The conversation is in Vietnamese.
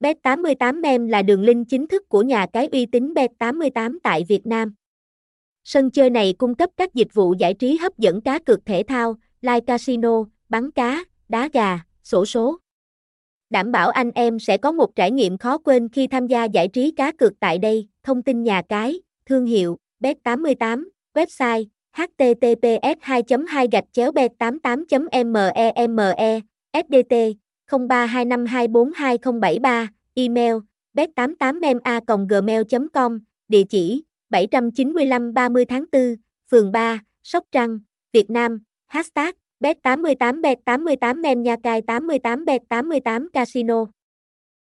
Bet88 Mem là đường link chính thức của nhà cái uy tín Bet88 tại Việt Nam. Sân chơi này cung cấp các dịch vụ giải trí hấp dẫn cá cược thể thao, live casino, bắn cá, đá gà, sổ số. Đảm bảo anh em sẽ có một trải nghiệm khó quên khi tham gia giải trí cá cược tại đây. Thông tin nhà cái, thương hiệu, Bet88, website https 2 2 bet 88 meme sdt 0325242073 email bet88mema gmail com địa chỉ 795 30 tháng 4, phường 3, Sóc Trăng, Việt Nam, hashtag bet88 bet88 men nha cai 88 bet88 casino.